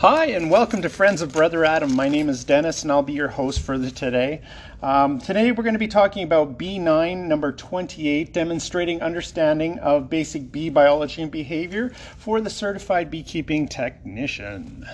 Hi, and welcome to Friends of Brother Adam. My name is Dennis, and I'll be your host for today. Um, today, we're going to be talking about B9, number 28, demonstrating understanding of basic bee biology and behavior for the certified beekeeping technician.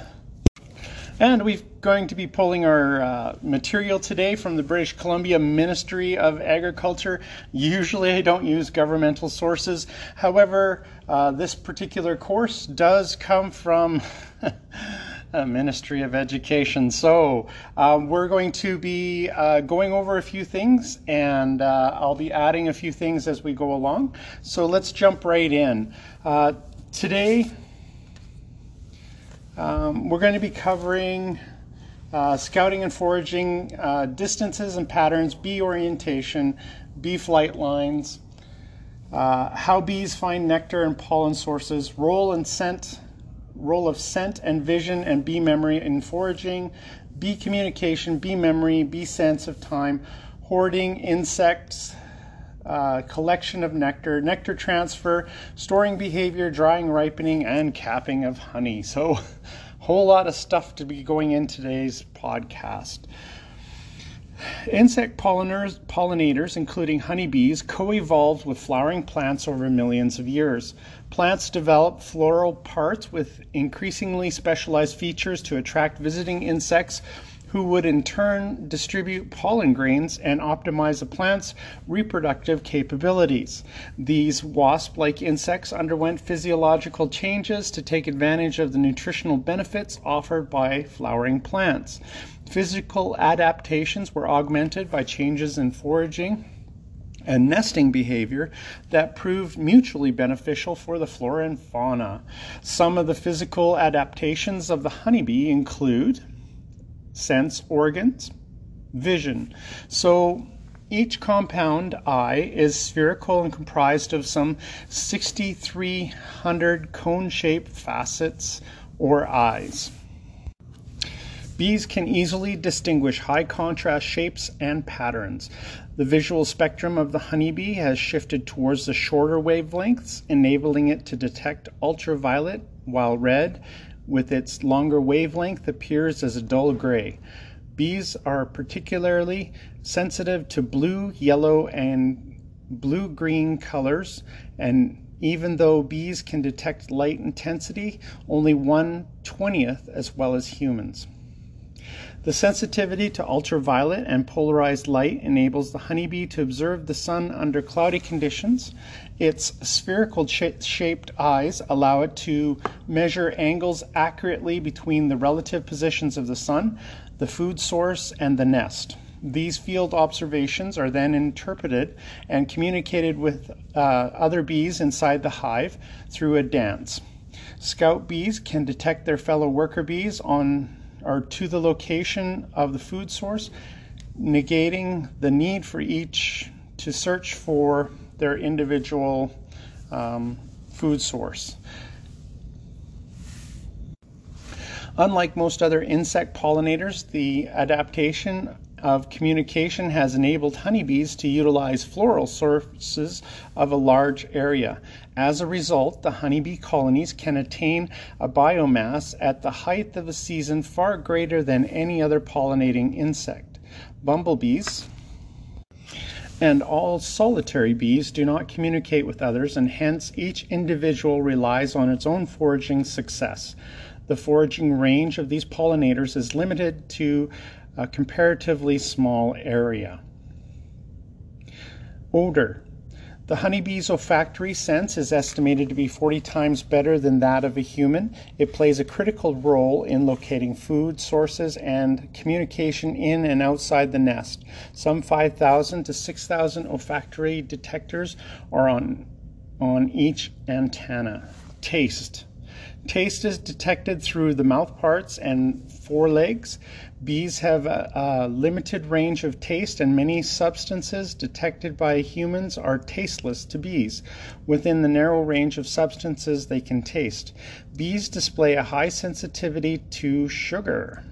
And we're going to be pulling our uh, material today from the British Columbia Ministry of Agriculture. Usually I don't use governmental sources. However, uh, this particular course does come from Ministry of Education. So um, we're going to be uh, going over a few things and uh, I'll be adding a few things as we go along. So let's jump right in. Uh, today, um, we're going to be covering uh, scouting and foraging, distances and patterns, bee orientation, bee flight lines, uh, how bees find nectar and pollen sources, role and scent, role of scent and vision and bee memory in foraging, bee communication, bee memory, bee sense of time, hoarding, insects, uh, collection of nectar, nectar transfer, storing behavior, drying, ripening, and capping of honey. So, whole lot of stuff to be going in today's podcast. Insect pollinators, pollinators, including honeybees, co evolved with flowering plants over millions of years. Plants develop floral parts with increasingly specialized features to attract visiting insects who would in turn distribute pollen grains and optimize a plant's reproductive capabilities. These wasp like insects underwent physiological changes to take advantage of the nutritional benefits offered by flowering plants. Physical adaptations were augmented by changes in foraging and nesting behavior that proved mutually beneficial for the flora and fauna. Some of the physical adaptations of the honeybee include sense organs, vision. So each compound eye is spherical and comprised of some 6,300 cone shaped facets or eyes. Bees can easily distinguish high contrast shapes and patterns. The visual spectrum of the honeybee has shifted towards the shorter wavelengths, enabling it to detect ultraviolet, while red with its longer wavelength appears as a dull gray. Bees are particularly sensitive to blue, yellow, and blue green colors, and even though bees can detect light intensity, only 1 20th as well as humans. The sensitivity to ultraviolet and polarized light enables the honeybee to observe the sun under cloudy conditions. Its spherical shaped eyes allow it to measure angles accurately between the relative positions of the sun, the food source, and the nest. These field observations are then interpreted and communicated with uh, other bees inside the hive through a dance. Scout bees can detect their fellow worker bees on or to the location of the food source, negating the need for each to search for their individual um, food source. Unlike most other insect pollinators, the adaptation of communication has enabled honeybees to utilize floral sources of a large area. As a result, the honeybee colonies can attain a biomass at the height of the season far greater than any other pollinating insect. Bumblebees and all solitary bees do not communicate with others, and hence each individual relies on its own foraging success. The foraging range of these pollinators is limited to a comparatively small area. Odor. The honeybee's olfactory sense is estimated to be 40 times better than that of a human. It plays a critical role in locating food sources and communication in and outside the nest. Some 5,000 to 6,000 olfactory detectors are on, on each antenna. Taste. Taste is detected through the mouth parts and forelegs. Bees have a, a, limited range of taste, and many substances detected by humans are tasteless to bees within the narrow range of substances they can taste. Bees display a high sensitivity to sugar.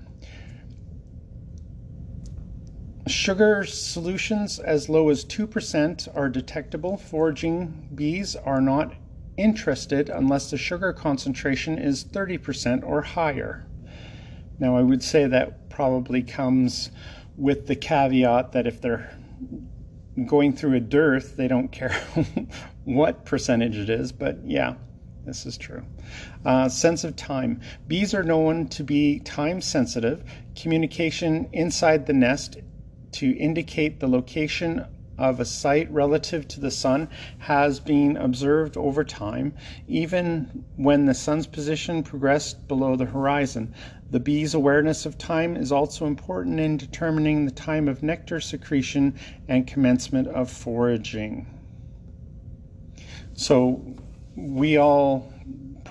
Sugar solutions as low as 2% are detectable. Foraging bees are not interested unless the sugar concentration is 30% or higher. Now, I would say that probably comes with the caveat that if they're going through a dearth, they don't care what percentage it is, but yeah, this is true. Uh, sense of time. Bees are known to be time sensitive. Communication inside the nest to indicate the location of a site relative to the sun has been observed over time, even when the sun's position progressed below the horizon. The bee's awareness of time is also important in determining the time of nectar secretion and commencement of foraging. So, we all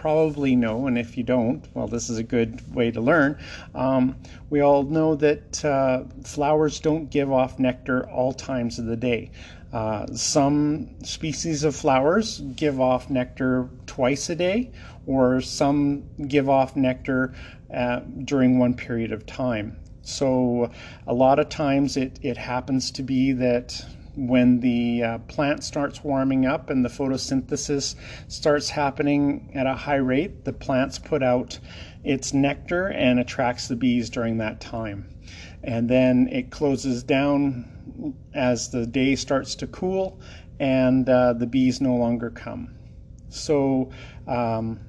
probably know, and if you don't, well, this is a good way to learn. Um, we all know that uh, flowers don't give off nectar all times of the day. Uh, some species of flowers give off nectar twice a day, or some give off nectar uh, during one period of time. So, a lot of times it, it happens to be that when the uh, plant starts warming up and the photosynthesis starts happening at a high rate, the plants put out its nectar and attracts the bees during that time. And then it closes down as the day starts to cool and uh, the bees no longer come. So, um,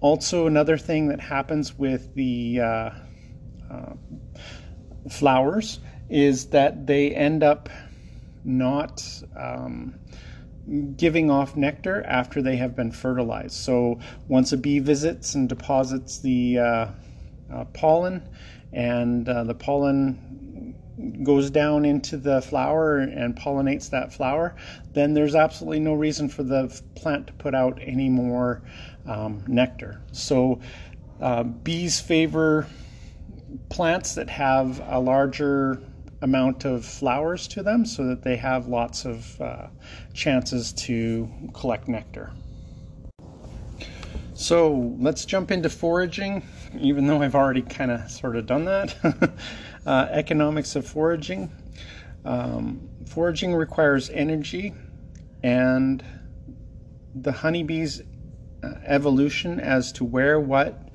also, another thing that happens with the uh, uh flowers is that they end up not um, giving off nectar after they have been fertilized. So once a bee visits and deposits the uh, uh, pollen, and uh, the pollen goes down into the flower and pollinates that flower, then there's absolutely no reason for the plant to put out any more um, nectar. So uh, bees favor plants that have a larger amount of flowers to them so that they have lots of uh, chances to collect nectar. So let's jump into foraging, even though I've already kind of sort of done that. uh, economics of foraging. Um, foraging requires energy, and the honeybee's uh, evolution as to where, what,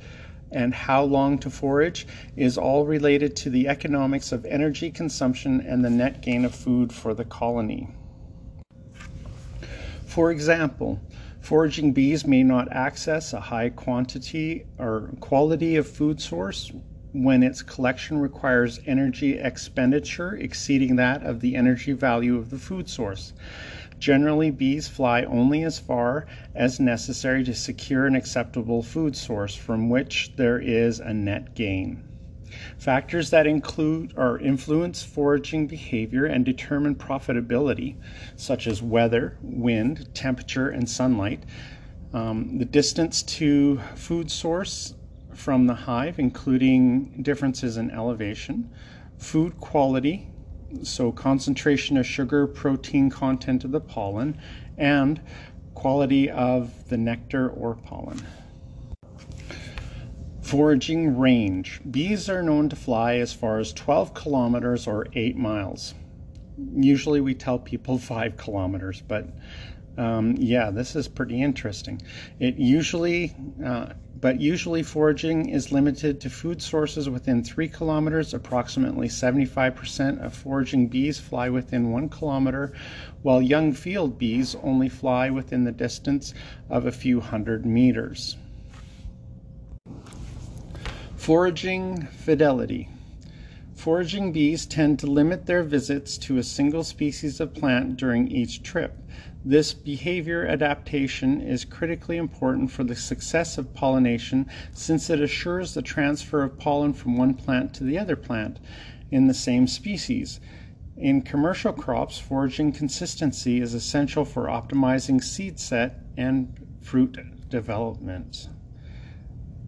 and how long to forage is all related to the economics of energy consumption and the net gain of food for the colony. For example, foraging bees may not access a high quantity or quality of food source when its collection requires energy expenditure exceeding that of the energy value of the food source. Generally, bees fly only as far as necessary to secure an acceptable food source from which there is a net gain. Factors that include or influence foraging behavior and determine profitability, such as weather, wind, temperature, and sunlight, um, the distance to food source from the hive, including differences in elevation, food quality, so concentration of sugar, protein content of the pollen, and quality of the nectar or pollen. Foraging range. Bees are known to fly as far as 12 kilometers or 8 miles. Usually we tell people 5 kilometers, but um, yeah, this is pretty interesting. It usually uh, but usually foraging is limited to food sources within three kilometers. Approximately 75% of foraging bees fly within one kilometer, while young field bees only fly within the distance of a few hundred meters. Foraging fidelity. Foraging bees tend to limit their visits to a single species of plant during each trip. This behavior adaptation is critically important for the success of pollination since it assures the transfer of pollen from one plant to the other plant in the same species. In commercial crops, foraging consistency is essential for optimizing seed set and fruit development.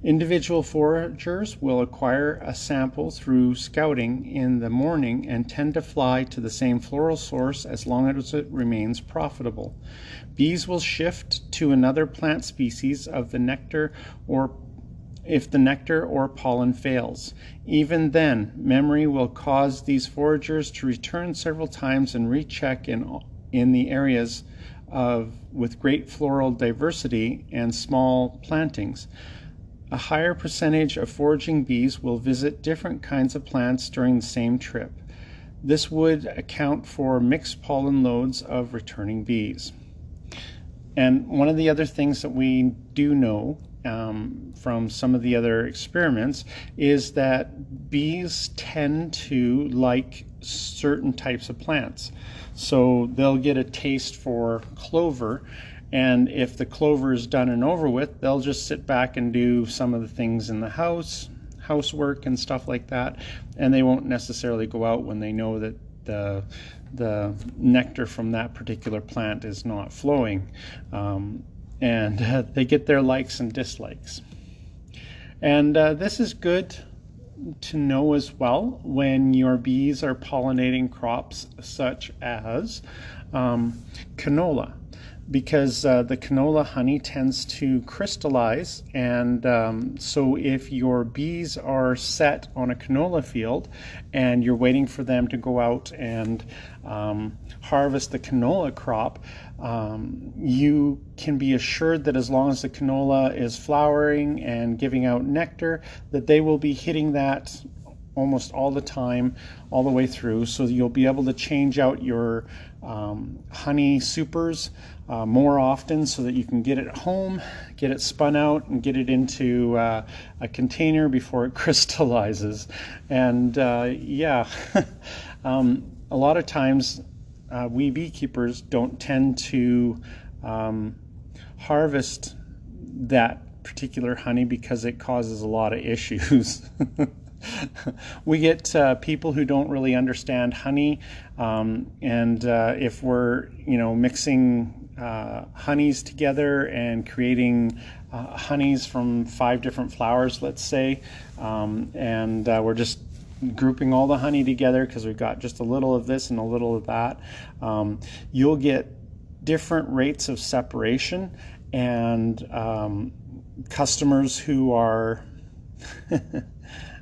Individual foragers will acquire a sample through scouting in the morning and tend to fly to the same floral source as long as it remains profitable. Bees will shift to another plant species of the nectar or if the nectar or pollen fails. Even then, memory will cause these foragers to return several times and recheck in, in the areas of with great floral diversity and small plantings. A higher percentage of foraging bees will visit different kinds of plants during the same trip. This would account for mixed pollen loads of returning bees. And one of the other things that we do know um, from some of the other experiments is that bees tend to like certain types of plants. So they'll get a taste for clover, and if the clover is done and over with, they'll just sit back and do some of the things in the house, housework and stuff like that, and they won't necessarily go out when they know that the the nectar from that particular plant is not flowing. Um, and uh, they get their likes and dislikes. And uh, this is good to know as well when your bees are pollinating crops such as um, canola because uh, the canola honey tends to crystallize. And um, so, if your bees are set on a canola field and you're waiting for them to go out and um, harvest the canola crop, um, you can be assured that as long as the canola is flowering and giving out nectar, that they will be hitting that almost all the time, all the way through. So you'll be able to change out your um, honey supers uh, more often so that you can get it home, get it spun out, and get it into uh, a container before it crystallizes. And uh, yeah, um, a lot of times uh, we beekeepers don't tend to um, harvest that particular honey because it causes a lot of issues. we get uh, people who don't really understand honey, um, and uh, if we're you know mixing uh, honeys together and creating uh, honeys from five different flowers, let's say, um, and uh, we're just grouping all the honey together because we've got just a little of this and a little of that, um, you'll get different rates of separation and um, customers who are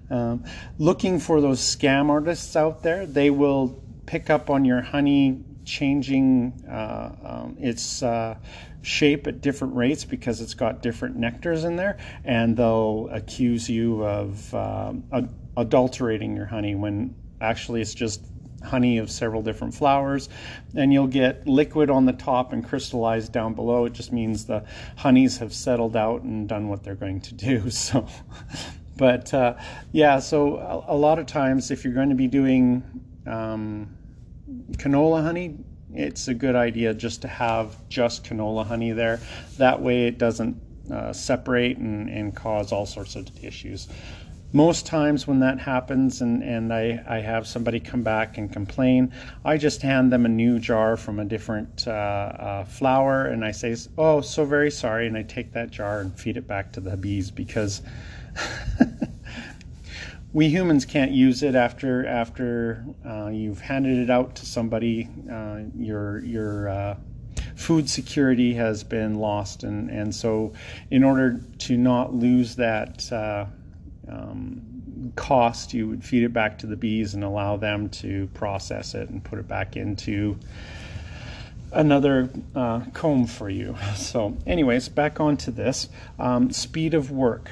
Um, looking for those scam artists out there, they will pick up on your honey changing uh, um, its uh, shape at different rates because it's got different nectars in there, and they'll accuse you of uh, adulterating your honey when actually it's just honey of several different flowers and you'll get liquid on the top and crystallized down below. It just means the honeys have settled out and done what they're going to do so. But uh, yeah, so a, a, lot of times if you're going to be doing um, canola honey, it's a good idea just to have just canola honey there. That way it doesn't uh, separate and, and cause all sorts of issues. Most times when that happens and, and I, I have somebody come back and complain, I just hand them a new jar from a different uh, uh, flower and I say, Oh, so very sorry. And I take that jar and feed it back to the bees because we humans can't use it after after uh, you've handed it out to somebody. Uh, your your uh, food security has been lost, and and so in order to not lose that. Uh, um, cost you would feed it back to the bees and allow them to process it and put it back into another uh, comb for you. So, anyways, back onto this um, speed of work.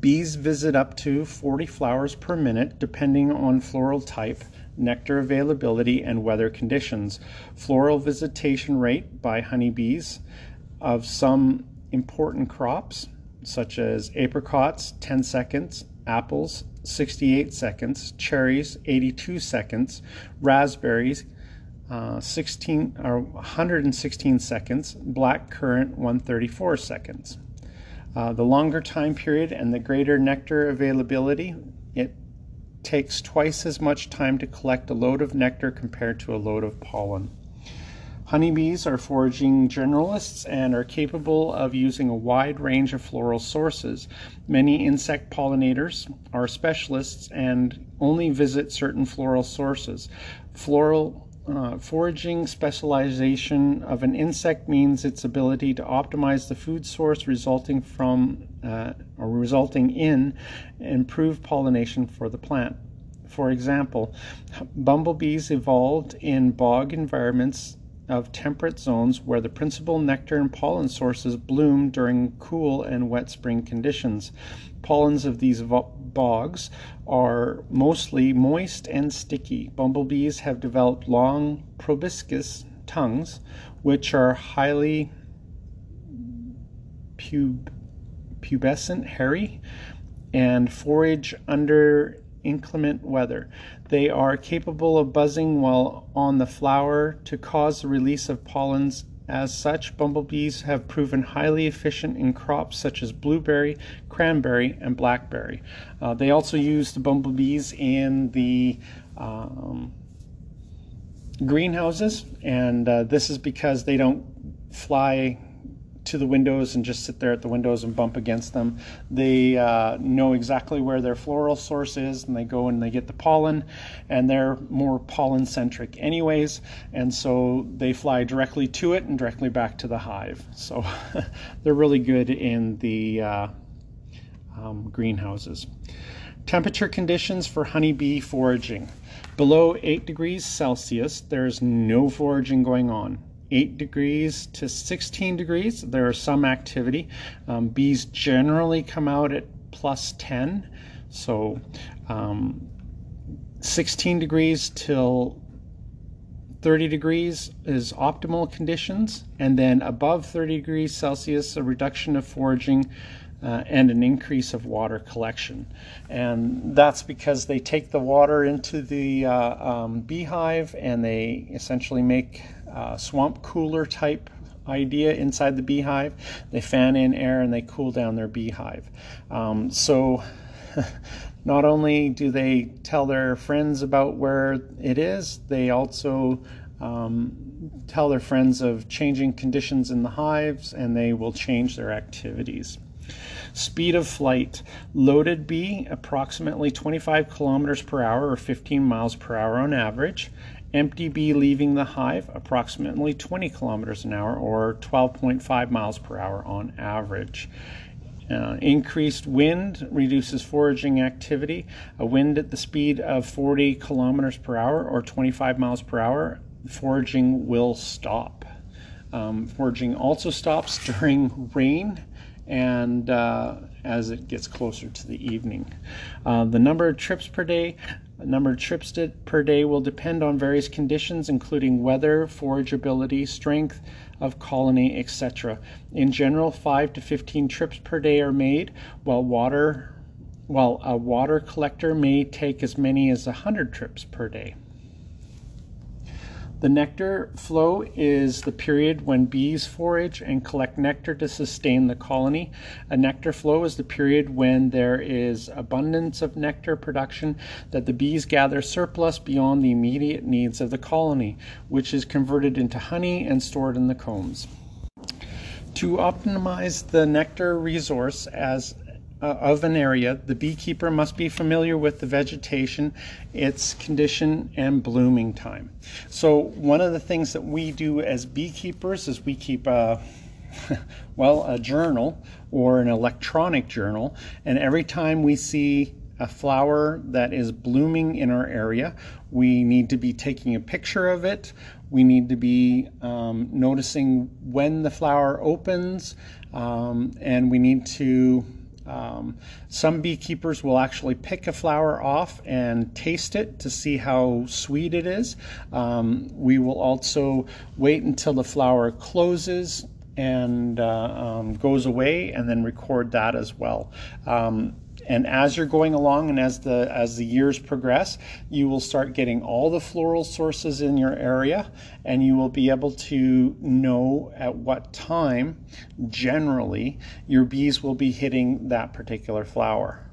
Bees visit up to 40 flowers per minute depending on floral type, nectar availability, and weather conditions. Floral visitation rate by honeybees of some important crops, such as apricots, 10 seconds, apples, 68 seconds, cherries, 82 seconds, raspberries, uh, 16 or 116 seconds, black currant, 134 seconds. Uh, the longer time period and the greater nectar availability, it takes twice as much time to collect a load of nectar compared to a load of pollen. Honeybees are foraging generalists and are capable of using a wide range of floral sources. Many insect pollinators are specialists and only visit certain floral sources. Floral uh, foraging specialization of an insect means its ability to optimize the food source resulting from uh, or resulting in improved pollination for the plant. For example, bumblebees evolved in bog environments of temperate zones where the principal nectar and pollen sources bloom during cool and wet spring conditions. Pollens of these bogs are mostly moist and sticky. Bumblebees have developed long proboscis tongues, which are highly pub- pubescent, hairy, and forage under inclement weather. They are capable of buzzing while on the flower to cause the release of pollens. As such, bumblebees have proven highly efficient in crops such as blueberry, cranberry, and blackberry. Uh, they also use the bumblebees in the um, greenhouses, and uh, this is because they don't fly to the windows and just sit there at the windows and bump against them. They uh, know exactly where their floral source is and they go and they get the pollen, and they're more pollen centric, anyways, and so they fly directly to it and directly back to the hive. So they're really good in the uh, um, greenhouses. Temperature conditions for honeybee foraging. Below 8 degrees Celsius, there's no foraging going on. 8 degrees to 16 degrees, there is some activity. Um, bees generally come out at plus 10. So um, 16 degrees till 30 degrees is optimal conditions. And then above 30 degrees Celsius, a reduction of foraging uh, and an increase of water collection. And that's because they take the water into the uh, um, beehive and they essentially make uh, swamp cooler type idea inside the beehive. They fan in air and they cool down their beehive. Um, so not only do they tell their friends about where it is, they also um, tell their friends of changing conditions in the hives and they will change their activities. Speed of flight. Loaded bee, approximately 25 kilometers per hour or 15 miles per hour on average. Empty bee leaving the hive, approximately 20 kilometers an hour or 12.5 miles per hour on average. Uh, increased wind reduces foraging activity. A wind at the speed of 40 kilometers per hour or 25 miles per hour, foraging will stop. Um, foraging also stops during rain and uh, as it gets closer to the evening. Uh, the number of trips per day, number of trips per day will depend on various conditions, including weather, forageability, strength of colony, etc. In general, 5 to 15 trips per day are made, while water while a water collector may take as many as 100 trips per day. The nectar flow is the period when bees forage and collect nectar to sustain the colony. A nectar flow is the period when there is abundance of nectar production that the bees gather surplus beyond the immediate needs of the colony, which is converted into honey and stored in the combs. To optimize the nectar resource as uh, of an area, the beekeeper must be familiar with the vegetation, its condition, and blooming time. So, one of the things that we do as beekeepers is we keep a well, a journal or an electronic journal, and every time we see a flower that is blooming in our area, we need to be taking a picture of it. We need to be um, noticing when the flower opens, um, and we need to um, some beekeepers will actually pick a flower off and taste it to see how sweet it is. Um, we will also wait until the flower closes and uh, um, goes away and then record that as well. Um, and as you're going along and as the as the years progress you will start getting all the floral sources in your area and you will be able to know at what time generally your bees will be hitting that particular flower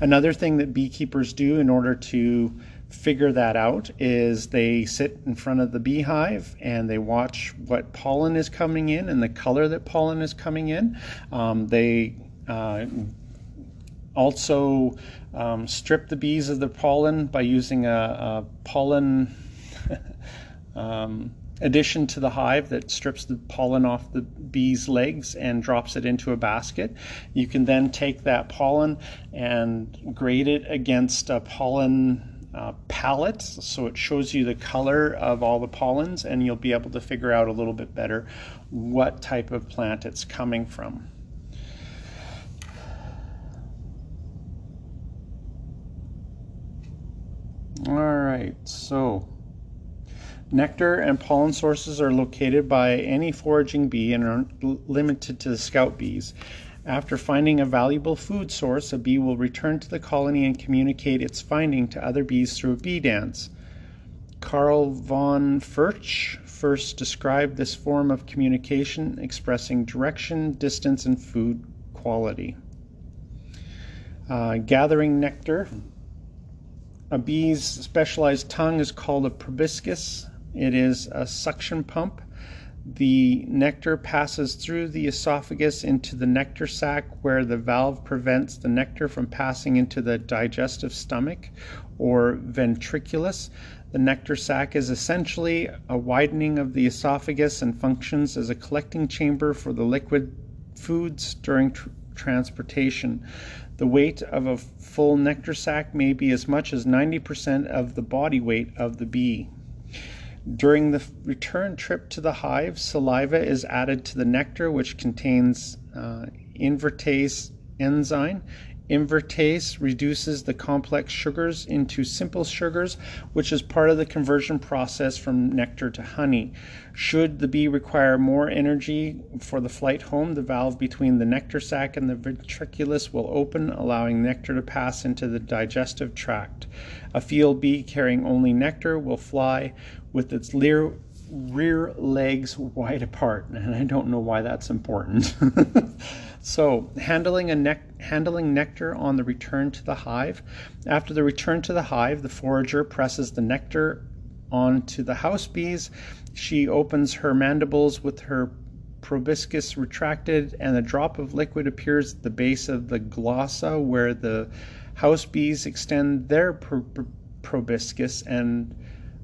another thing that beekeepers do in order to figure that out is they sit in front of the beehive and they watch what pollen is coming in and the color that pollen is coming in. Um, they uh, also um, strip the bees of the pollen by using a, a pollen um, addition to the hive that strips the pollen off the bee's legs and drops it into a basket. You can then take that pollen and grade it against a pollen uh, palette, so it shows you the color of all the pollens, and you'll be able to figure out a little bit better what type of plant it's coming from. All right, so nectar and pollen sources are located by any foraging bee and are limited to the scout bees. After finding a valuable food source, a bee will return to the colony and communicate its finding to other bees through a bee dance. Karl von Frisch first described this form of communication expressing direction, distance, and food quality. Uh, gathering nectar. A bee's specialized tongue is called a proboscis. It is a suction pump the nectar passes through the esophagus into the nectar sac, where the valve prevents the nectar from passing into the digestive stomach or ventriculus. The nectar sac is essentially a widening of the esophagus and functions as a collecting chamber for the liquid foods during tr- transportation. The weight of a full nectar sac may be as much as 90% of the body weight of the bee. During the return trip to the hive, saliva is added to the nectar, which contains uh, invertase enzyme. Invertase reduces the complex sugars into simple sugars, which is part of the conversion process from nectar to honey. Should the bee require more energy for the flight home, the valve between the nectar sac and the ventriculus will open, allowing nectar to pass into the digestive tract. A field bee carrying only nectar will fly with its rear, rear legs wide apart, and I don't know why that's important. so, handling a handling nectar on the return to the hive. After the return to the hive, the forager presses the nectar onto the house bees. She opens her mandibles with her proboscis retracted, and a drop of liquid appears at the base of the glossa, where the house bees extend their proboscis and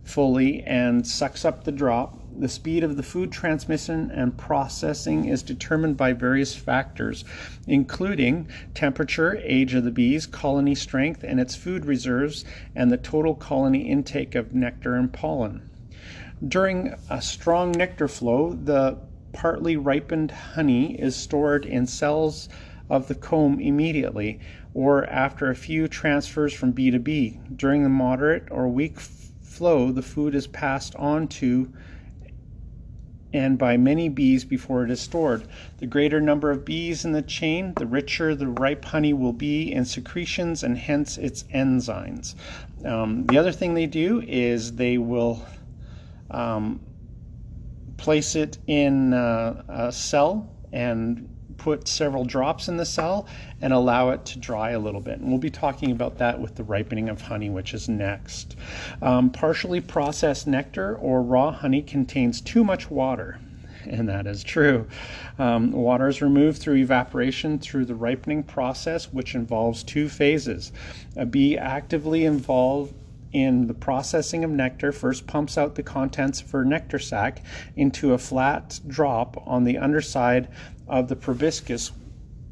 fully and sucks up the drop. The speed of the food transmission and processing is determined by various factors, including temperature, age of the bees, colony strength, and its food reserves, and the total colony intake of nectar and pollen. During a strong nectar flow, the partly ripened honey is stored in cells of the comb immediately or after a few transfers from bee to bee. During the moderate or weak flow, the food is passed on to and by many bees before it is stored. The greater number of bees in the chain, the richer the ripe honey will be in secretions and hence its enzymes. Um, the other thing they do is they will um, place it in uh, a cell and put several drops in the cell and allow it to dry a little bit. And we'll be talking about that with the ripening of honey, which is next. Um, partially processed nectar or raw honey contains too much water. And that is true. Um, water is removed through evaporation through the ripening process, which involves two phases. A bee actively involved in the processing of nectar first pumps out the contents of her nectar sac into a flat drop on the underside of the proboscis,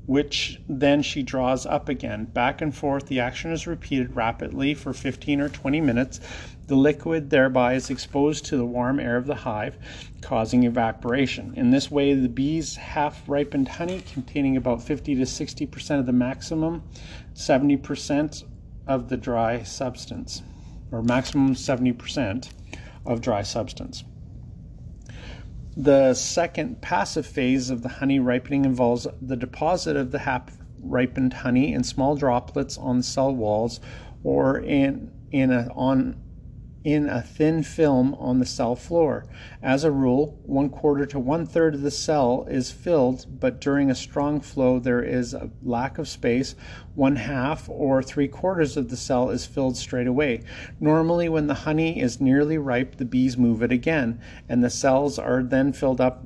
which then she draws up again. Back and forth, the action is repeated rapidly for 15 or 20 minutes. The liquid thereby is exposed to the warm air of the hive, causing evaporation. In this way, the bee's half ripened honey, containing about 50 to 60% of the maximum, 70% of the dry substance, or maximum 70% of dry substance. The second passive phase of the honey ripening involves the deposit of the half ripened honey in small droplets on cell walls or in, in a, on in a thin film on the cell floor. As a rule, one quarter to one third of the cell is filled, but during a strong flow there is a lack of space. One half or three quarters of the cell is filled straight away. Normally, when the honey is nearly ripe, the bees move it again, and the cells are then filled up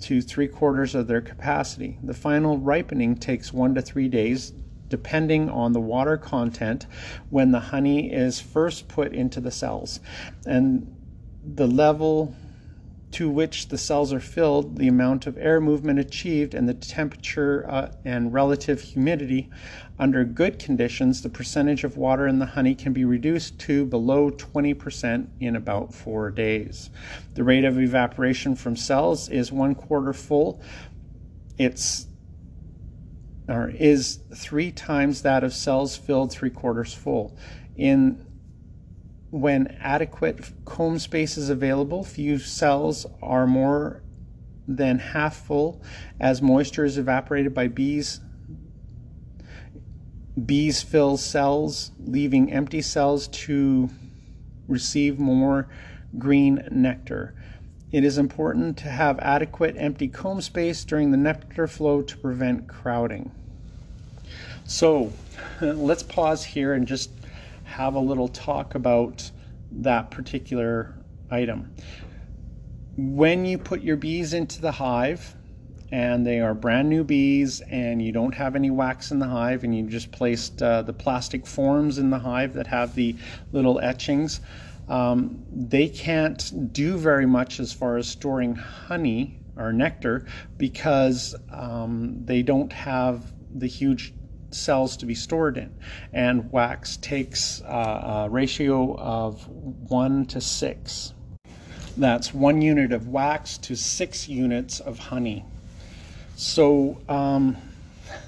to three quarters of their capacity. The final ripening takes one to three days depending on the water content when the honey is first put into the cells. And the level to which the cells are filled, the amount of air movement achieved, and the temperature uh, and relative humidity. Under good conditions, the percentage of water in the honey can be reduced to below 20% in about four days. The rate of evaporation from cells is one quarter full. It's or is three times that of cells filled three quarters full. In when adequate comb space is available, few cells are more than half full as moisture is evaporated by bees. Bees fill cells, leaving empty cells to receive more green nectar. It is important to have adequate empty comb space during the nectar flow to prevent crowding. So let's pause here and just have a little talk about that particular item. When you put your bees into the hive, and they are brand new bees, and you don't have any wax in the hive, and you just placed uh, the plastic forms in the hive that have the little etchings, um, they can't do very much as far as storing honey or nectar because um, they don't have the huge cells to be stored in. And wax takes uh, a ratio of 1 to 6. That's one unit of wax to six units of honey. So um,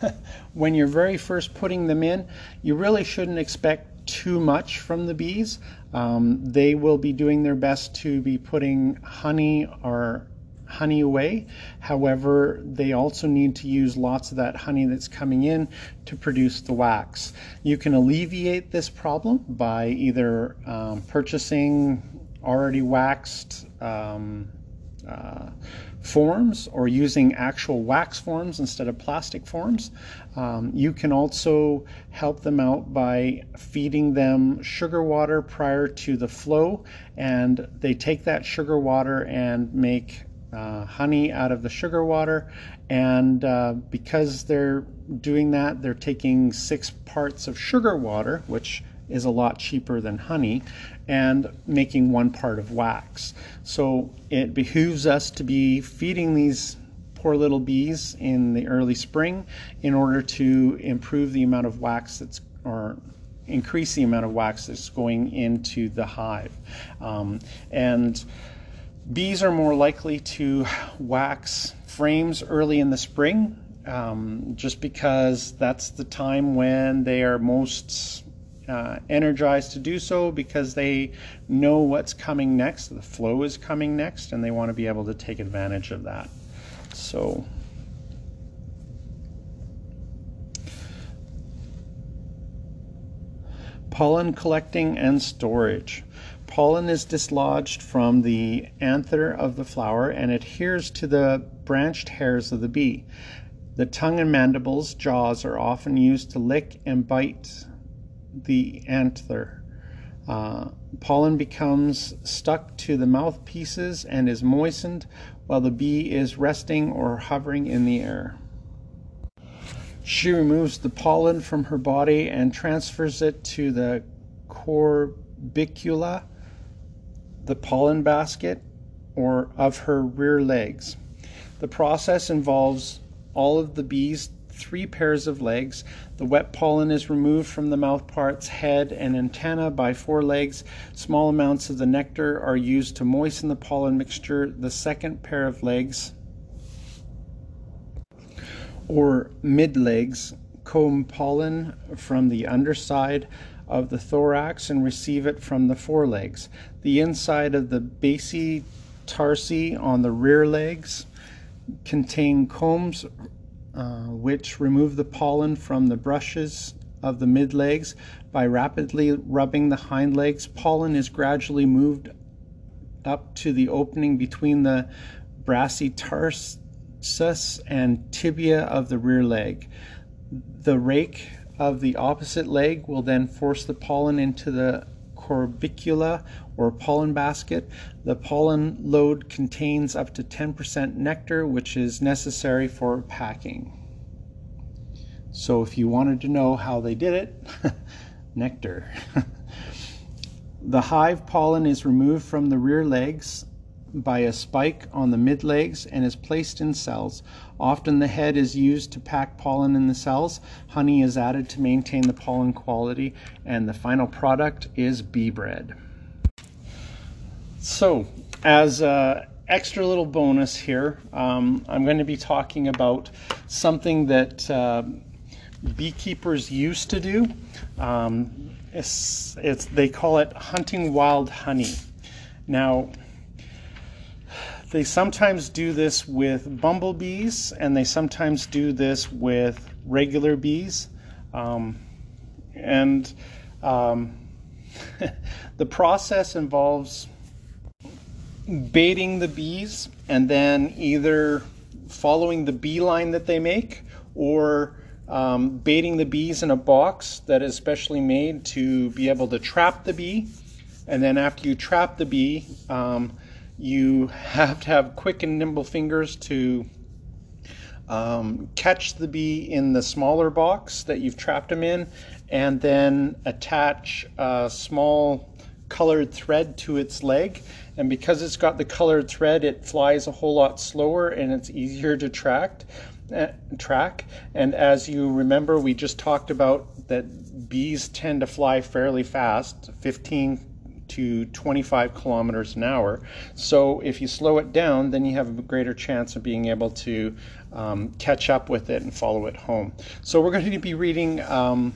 when you're very first putting them in, you really shouldn't expect too much from the bees. Um, they will be doing their best to be putting honey or honey away. However, they also need to use lots of that honey that's coming in to produce the wax. You can alleviate this problem by either um, purchasing already waxed um, uh, forms or using actual wax forms instead of plastic forms. Um, you can also help them out by feeding them sugar water prior to the flow, and they take that sugar water and make uh, honey out of the sugar water. And uh, because they're doing that, they're taking six parts of sugar water, which is a lot cheaper than honey, and making one part of wax. So it behooves us to be feeding these poor little bees in the early spring in order to improve the amount of wax that's or increase the amount of wax that's going into the hive. Um, and Bees are more likely to wax frames early in the spring um, just because that's the time when they are most uh, energized to do so because they know what's coming next, the flow is coming next, and they want to be able to take advantage of that. So, pollen collecting and storage. Pollen is dislodged from the anther of the flower and adheres to the branched hairs of the bee. The tongue and mandibles, jaws, are often used to lick and bite the anther. Uh, pollen becomes stuck to the mouthpieces and is moistened while the bee is resting or hovering in the air. She removes the pollen from her body and transfers it to the corbicula the pollen basket or of her rear legs. The process involves all of the bees three pairs of legs. The wet pollen is removed from the mouthparts, head, and antenna by four legs. Small amounts of the nectar are used to moisten the pollen mixture. The second pair of legs, or mid legs, comb pollen from the underside of the thorax and receive it from the forelegs. The inside of the basi tarsi on the rear legs contain combs uh, which remove the pollen from the brushes of the mid legs. By rapidly rubbing the hind legs, pollen is gradually moved up to the opening between the basitarsus and tibia of the rear leg. The rake of the opposite leg will then force the pollen into the corbicula or pollen basket. The pollen load contains up to 10% nectar, which is necessary for packing. So, if you wanted to know how they did it, nectar. the hive pollen is removed from the rear legs by a spike on the mid legs and is placed in cells. Often the head is used to pack pollen in the cells. Honey is added to maintain the pollen quality, and the final product is bee bread. So, as an extra little bonus here, um, I'm going to be talking about something that uh, beekeepers used to do. Um, it's, it's, they call it hunting wild honey. Now, they sometimes do this with bumblebees, and they sometimes do this with regular bees. Um, and um, the process involves baiting the bees and then either following the bee line that they make or um, baiting the bees in a box that is specially made to be able to trap the bee. And then after you trap the bee, um, you have to have quick and nimble fingers to um, catch the bee in the smaller box that you've trapped them in, and then attach a small colored thread to its leg. And because it's got the colored thread, it flies a whole lot slower and it's easier to track. Uh, track. And as you remember, we just talked about that bees tend to fly fairly fast, 15 to 25 kilometers an hour. So if you slow it down, then you have a greater chance of being able to um, catch up with it and follow it home. So we're going to be reading um,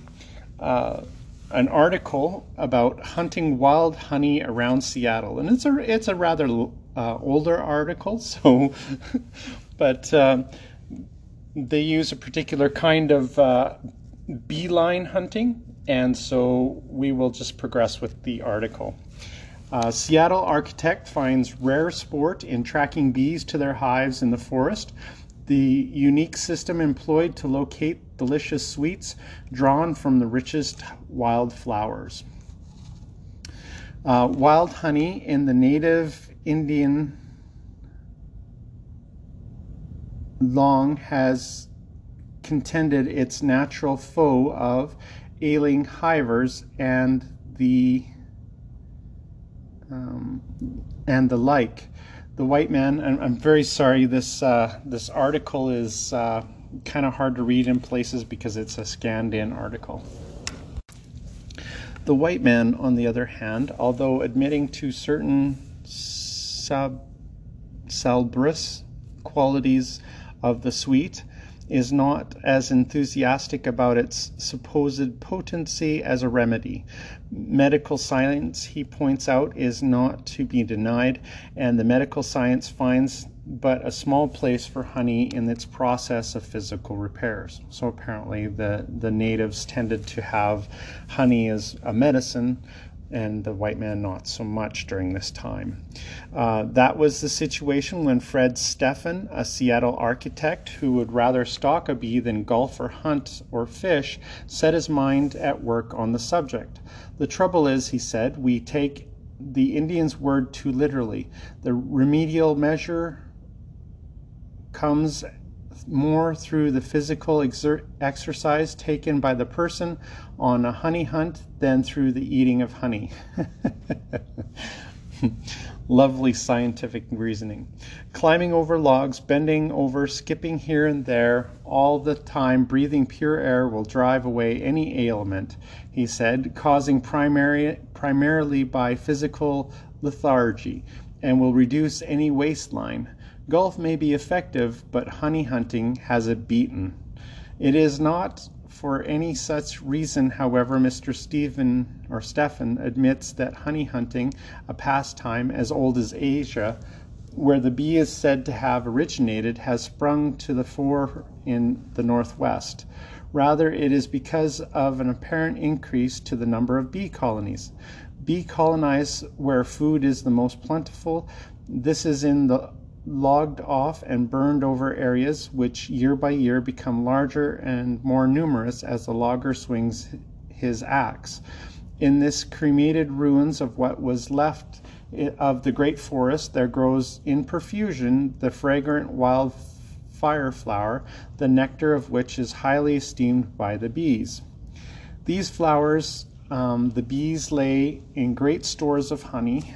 uh, an article about hunting wild honey around Seattle, and it's a it's a rather uh, older article. So, but uh, they use a particular kind of uh, beeline hunting, and so we will just progress with the article. Uh, Seattle architect finds rare sport in tracking bees to their hives in the forest. The unique system employed to locate delicious sweets drawn from the richest wild flowers. Uh, wild honey in the native Indian long has contended its natural foe of ailing hivers and the um, and the like. The white man, I'm, I'm very sorry, this, uh, this article is uh, kind of hard to read in places because it's a scanned in article. The white man, on the other hand, although admitting to certain sub salubrious qualities of the sweet, is not as enthusiastic about its supposed potency as a remedy. Medical science, he points out, is not to be denied, and the medical science finds but a small place for honey in its process of physical repairs. So apparently, the, the natives tended to have honey as a medicine, and the white man not so much during this time. Uh, that was the situation when Fred Stephan, a Seattle architect who would rather stalk a bee than golf or hunt or fish, set his mind at work on the subject. The trouble is, he said, we take the Indian's word too literally. The remedial measure comes more through the physical exer- exercise taken by the person on a honey hunt than through the eating of honey. Lovely scientific reasoning. Climbing over logs, bending over, skipping here and there, all the time breathing pure air will drive away any ailment, he said, causing primary, primarily by physical lethargy, and will reduce any waistline. Golf may be effective, but honey hunting has it beaten. It is not for any such reason, however, Mr. Stephen or Stephan admits that honey hunting, a pastime as old as Asia, where the bee is said to have originated, has sprung to the fore in the Northwest. Rather, it is because of an apparent increase to the number of bee colonies. Bee colonize where food is the most plentiful. This is in the logged off and burned over areas which year by year become larger and more numerous as the logger swings his axe. In this cremated ruins of what was left of the great forest, there grows in profusion the fragrant wild fire flower, the nectar of which is highly esteemed by the bees. These flowers um, the bees lay in great stores of honey,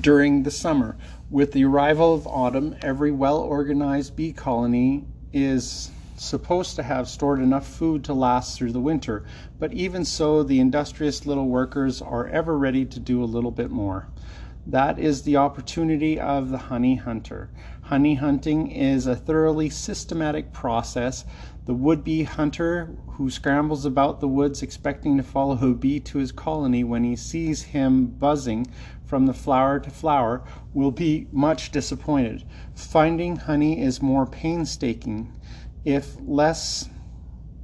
during the summer. With the arrival of autumn, every well organized bee colony is supposed to have stored enough food to last through the winter, but even so, the industrious little workers are ever ready to do a little bit more. That is the opportunity of the honey hunter. Honey hunting is a thoroughly systematic process. The would be hunter who scrambles about the woods expecting to follow a bee to his colony when he sees him buzzing from the flower to flower will be much disappointed. Finding honey is more painstaking if less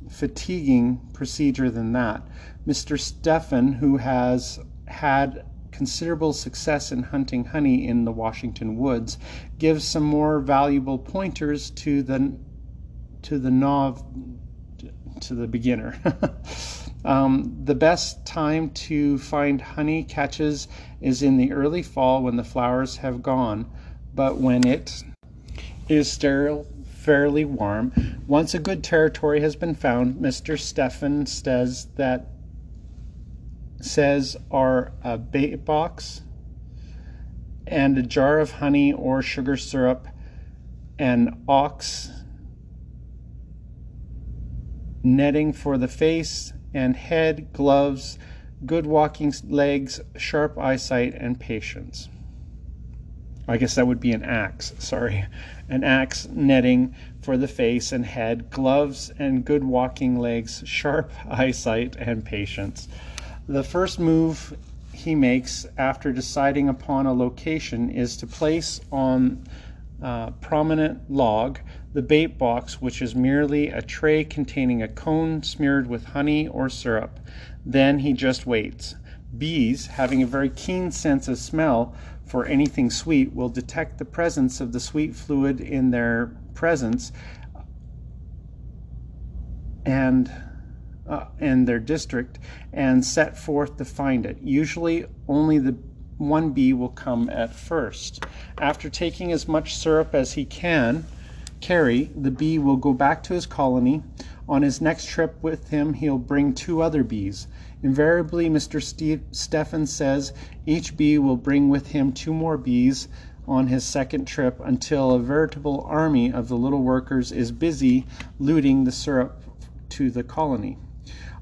fatiguing procedure than that. Mr. Stephan, who has had considerable success in hunting honey in the Washington woods, gives some more valuable pointers to the to the nov to the beginner. um, the best time to find honey catches is in the early fall when the flowers have gone, but when it is sterile fairly warm. Once a good territory has been found, Mr. Stephan says that says are a bait box and a jar of honey or sugar syrup and ox netting for the face and head, gloves, good walking legs, sharp eyesight, and patience. I guess that would be an axe, sorry. An axe netting for the face and head, gloves and good walking legs, sharp eyesight, and patience. The first move he makes after deciding upon a location is to place on a prominent log the bait box, which is merely a tray containing a cone smeared with honey or syrup. Then he just waits. Bees, having a very keen sense of smell, for anything sweet will detect the presence of the sweet fluid in their presence and uh, in their district and set forth to find it. Usually, only the one bee will come at first. After taking as much syrup as he can carry, the bee will go back to his colony. On his next trip with him, he'll bring two other bees. Invariably, Mr. Steve says each bee will bring with him two more bees on his second trip until a veritable army of the little workers is busy looting the syrup to the colony.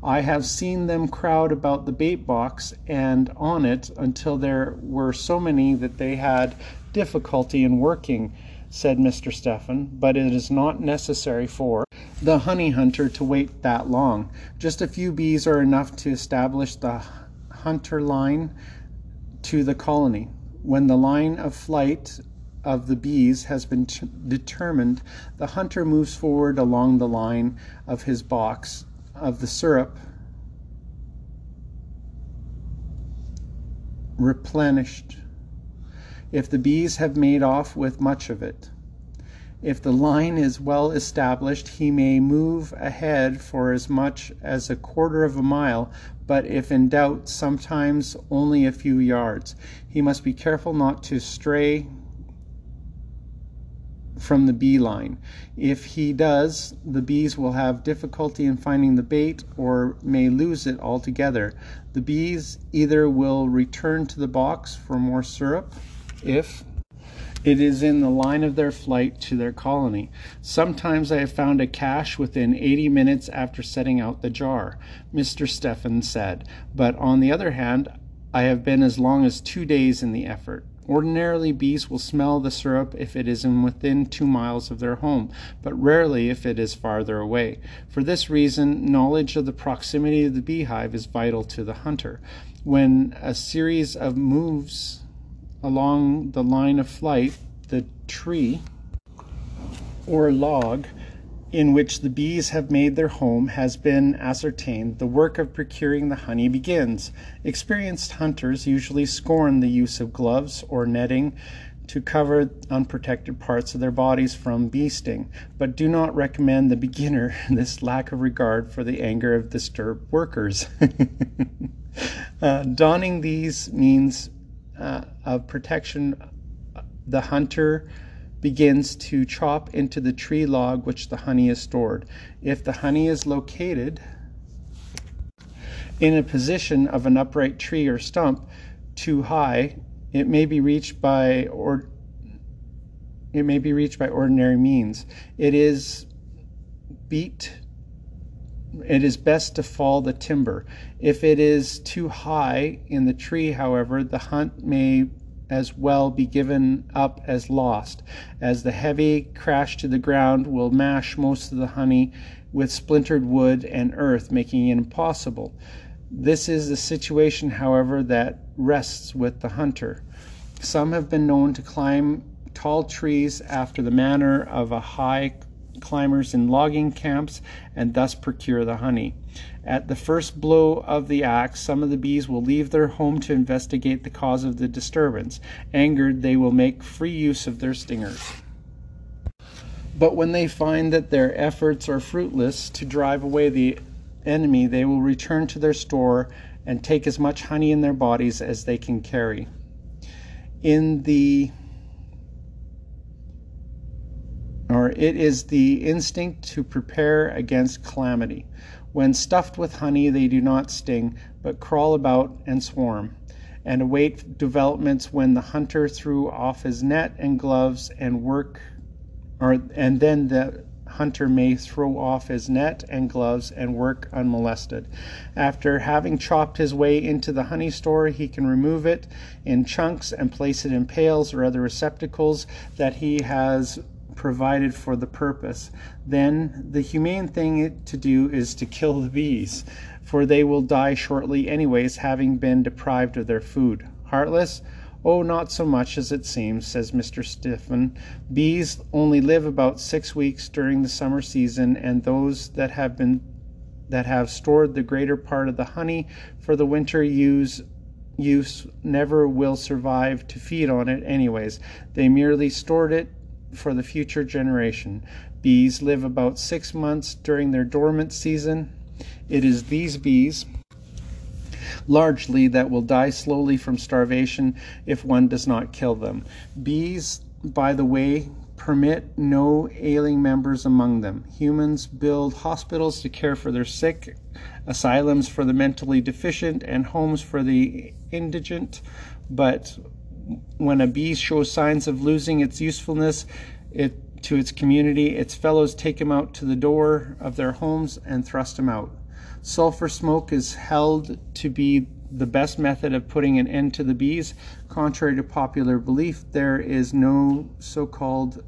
I have seen them crowd about the bait box and on it until there were so many that they had difficulty in working, said Mr. Stephan, but it is not necessary for the honey hunter to wait that long. Just a few bees are enough to establish the hunter line to the colony. When the line of flight of the bees has been determined, the hunter moves forward along the line of his box of the syrup replenished if the bees have made off with much of it. If the line is well established, he may move ahead for as much as a quarter of a mile, but if in doubt, sometimes only a few yards. He must be careful not to stray from the bee line. If he does, the bees will have difficulty in finding the bait or may lose it altogether. The bees either will return to the box for more syrup if it is in the line of their flight to their colony. Sometimes I have found a cache within 80 minutes after setting out the jar, Mr. Stephan said, but on the other hand, I have been as long as two days in the effort. Ordinarily, bees will smell the syrup if it is within two miles of their home, but rarely if it is farther away. For this reason, knowledge of the proximity of the beehive is vital to the hunter. When a series of moves along the line of flight, the tree or log in which the bees have made their home has been ascertained, the work of procuring the honey begins. Experienced hunters usually scorn the use of gloves or netting to cover unprotected parts of their bodies from bee sting, but do not recommend the beginner this lack of regard for the anger of disturbed workers. uh, donning these means uh, of protection, the hunter begins to chop into the tree log which the honey is stored. If the honey is located in a position of an upright tree or stump too high, It may be reached by or it may be reached by ordinary means. It is beat it is best to fall the timber. If it is too high in the tree, however, the hunt may as well be given up as lost, as the heavy crash to the ground will mash most of the honey with splintered wood and earth, making it impossible. This is the situation, however, that rests with the hunter. Some have been known to climb tall trees after the manner of a high climbers in logging camps and thus procure the honey. At the first blow of the axe, some of the bees will leave their home to investigate the cause of the disturbance. Angered, they will make free use of their stingers. But when they find that their efforts are fruitless to drive away the enemy, they will return to their store and take as much honey in their bodies as they can carry. In the or it is the instinct to prepare against calamity. When stuffed with honey, they do not sting, but crawl about and swarm, and await developments when the hunter threw off his net and gloves and work, or and then the hunter may throw off his net and gloves and work unmolested. After having chopped his way into the honey store, he can remove it in chunks and place it in pails or other receptacles that he has provided for the purpose, then the humane thing to do is to kill the bees, for they will die shortly anyways, having been deprived of their food. Heartless? Oh, not so much as it seems, says Mr. Stiffen. Bees only live about six weeks during the summer season, and those that have been that have stored the greater part of the honey for the winter use use never will survive to feed on it anyways. They merely stored it for the future generation. Bees live about six months during their dormant season. It is these bees, largely, that will die slowly from starvation if one does not kill them. Bees, by the way, permit no ailing members among them. Humans build hospitals to care for their sick, asylums for the mentally deficient, and homes for the indigent. But when a bee shows signs of losing its usefulness it, to its community, its fellows take him out to the door of their homes and thrust him out. Sulfur smoke is held to be the best method of putting an end to the bees. Contrary to popular belief, there is no so called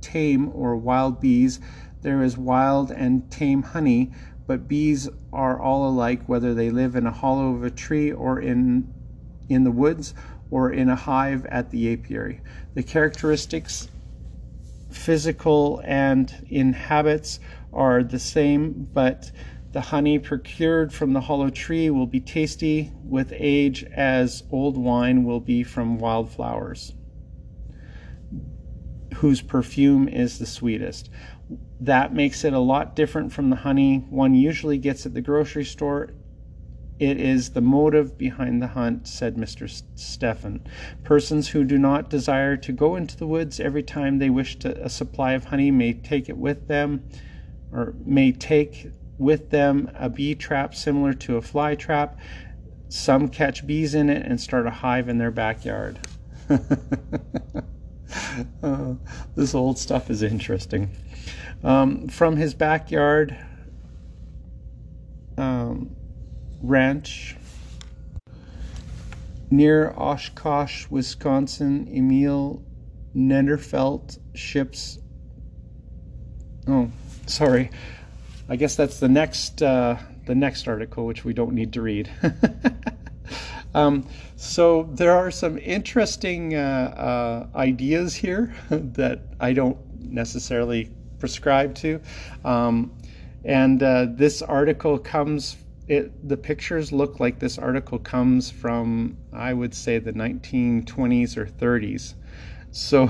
tame or wild bees. There is wild and tame honey, but bees are all alike whether they live in a hollow of a tree or in in the woods or in a hive at the apiary. The characteristics, physical and in habits, are the same, but the honey procured from the hollow tree will be tasty with age as old wine will be from wildflowers, whose perfume is the sweetest. That makes it a lot different from the honey one usually gets at the grocery store it is the motive behind the hunt, said Mr. Stephen. Persons who do not desire to go into the woods every time they wish to, a supply of honey may take it with them, or may take with them a bee trap similar to a fly trap. Some catch bees in it and start a hive in their backyard. uh, this old stuff is interesting. Um, from his backyard, um, Ranch near Oshkosh, Wisconsin. Emil Nenderfelt ships. Oh, sorry. I guess that's the next uh, the next article, which we don't need to read. um, so there are some interesting uh, uh, ideas here that I don't necessarily prescribe to, um, and uh, this article comes it the pictures look like this article comes from I would say the 1920s or 30s. So,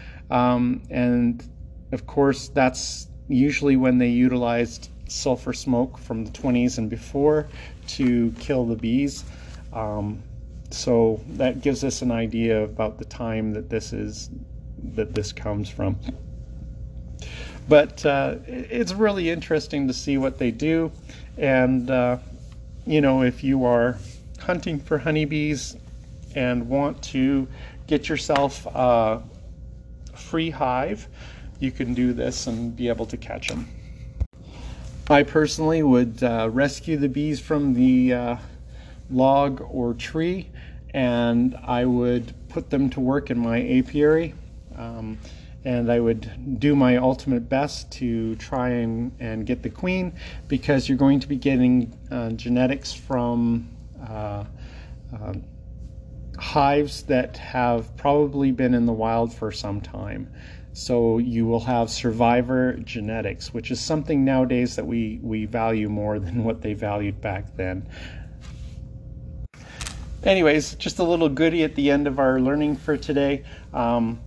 um, and of course that's usually when they utilized sulfur smoke from the 20s and before to kill the bees. Um, so that gives us an idea about the time that this is that this comes from. But uh, it's really interesting to see what they do. And, uh, you know, if you are hunting for honeybees and want to get yourself a free hive, you can do this and be able to catch them. I personally would uh, rescue the bees from the uh, log or tree and I would put them to work in my apiary. Um, and I would do my ultimate best to try and, and get the queen because you're going to be getting uh, genetics from uh, uh, hives that have probably been in the wild for some time. So you will have survivor genetics, which is something nowadays that we, we value more than what they valued back then. Anyways, just a little goodie at the end of our learning for today. Um,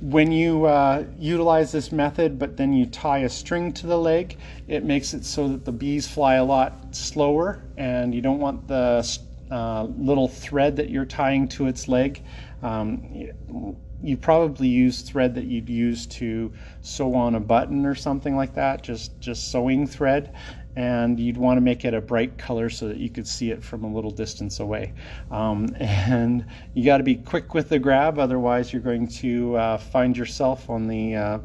when you uh, utilize this method, but then you tie a string to the leg, it makes it so that the bees fly a lot slower, and you don't want the uh, little thread that you're tying to its leg. Um, you probably use thread that you'd use to sew on a button or something like that, just just sewing thread, and you'd want to make it a bright color so that you could see it from a little distance away. Um, and you got to be quick with the grab, otherwise you're going to uh, find yourself on the uh,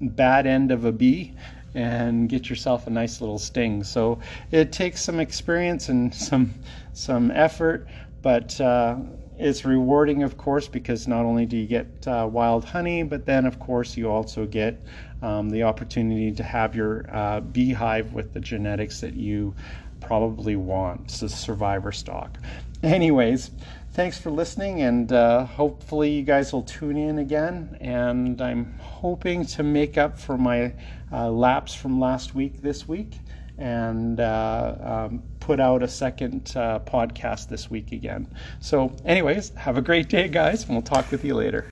bad end of a bee and get yourself a nice little sting. So it takes some experience and some some effort, but uh, it's rewarding, of course, because not only do you get uh, wild honey, but then, of course, you also get um, the opportunity to have your uh, beehive with the genetics that you probably want. A survivor stock. Anyways, thanks for listening, and uh, hopefully, you guys will tune in again. And I'm hoping to make up for my uh, lapse from last week this week and uh, um, put out a second uh, podcast this week again. So, anyways, have a great day, guys, and we'll talk with you later.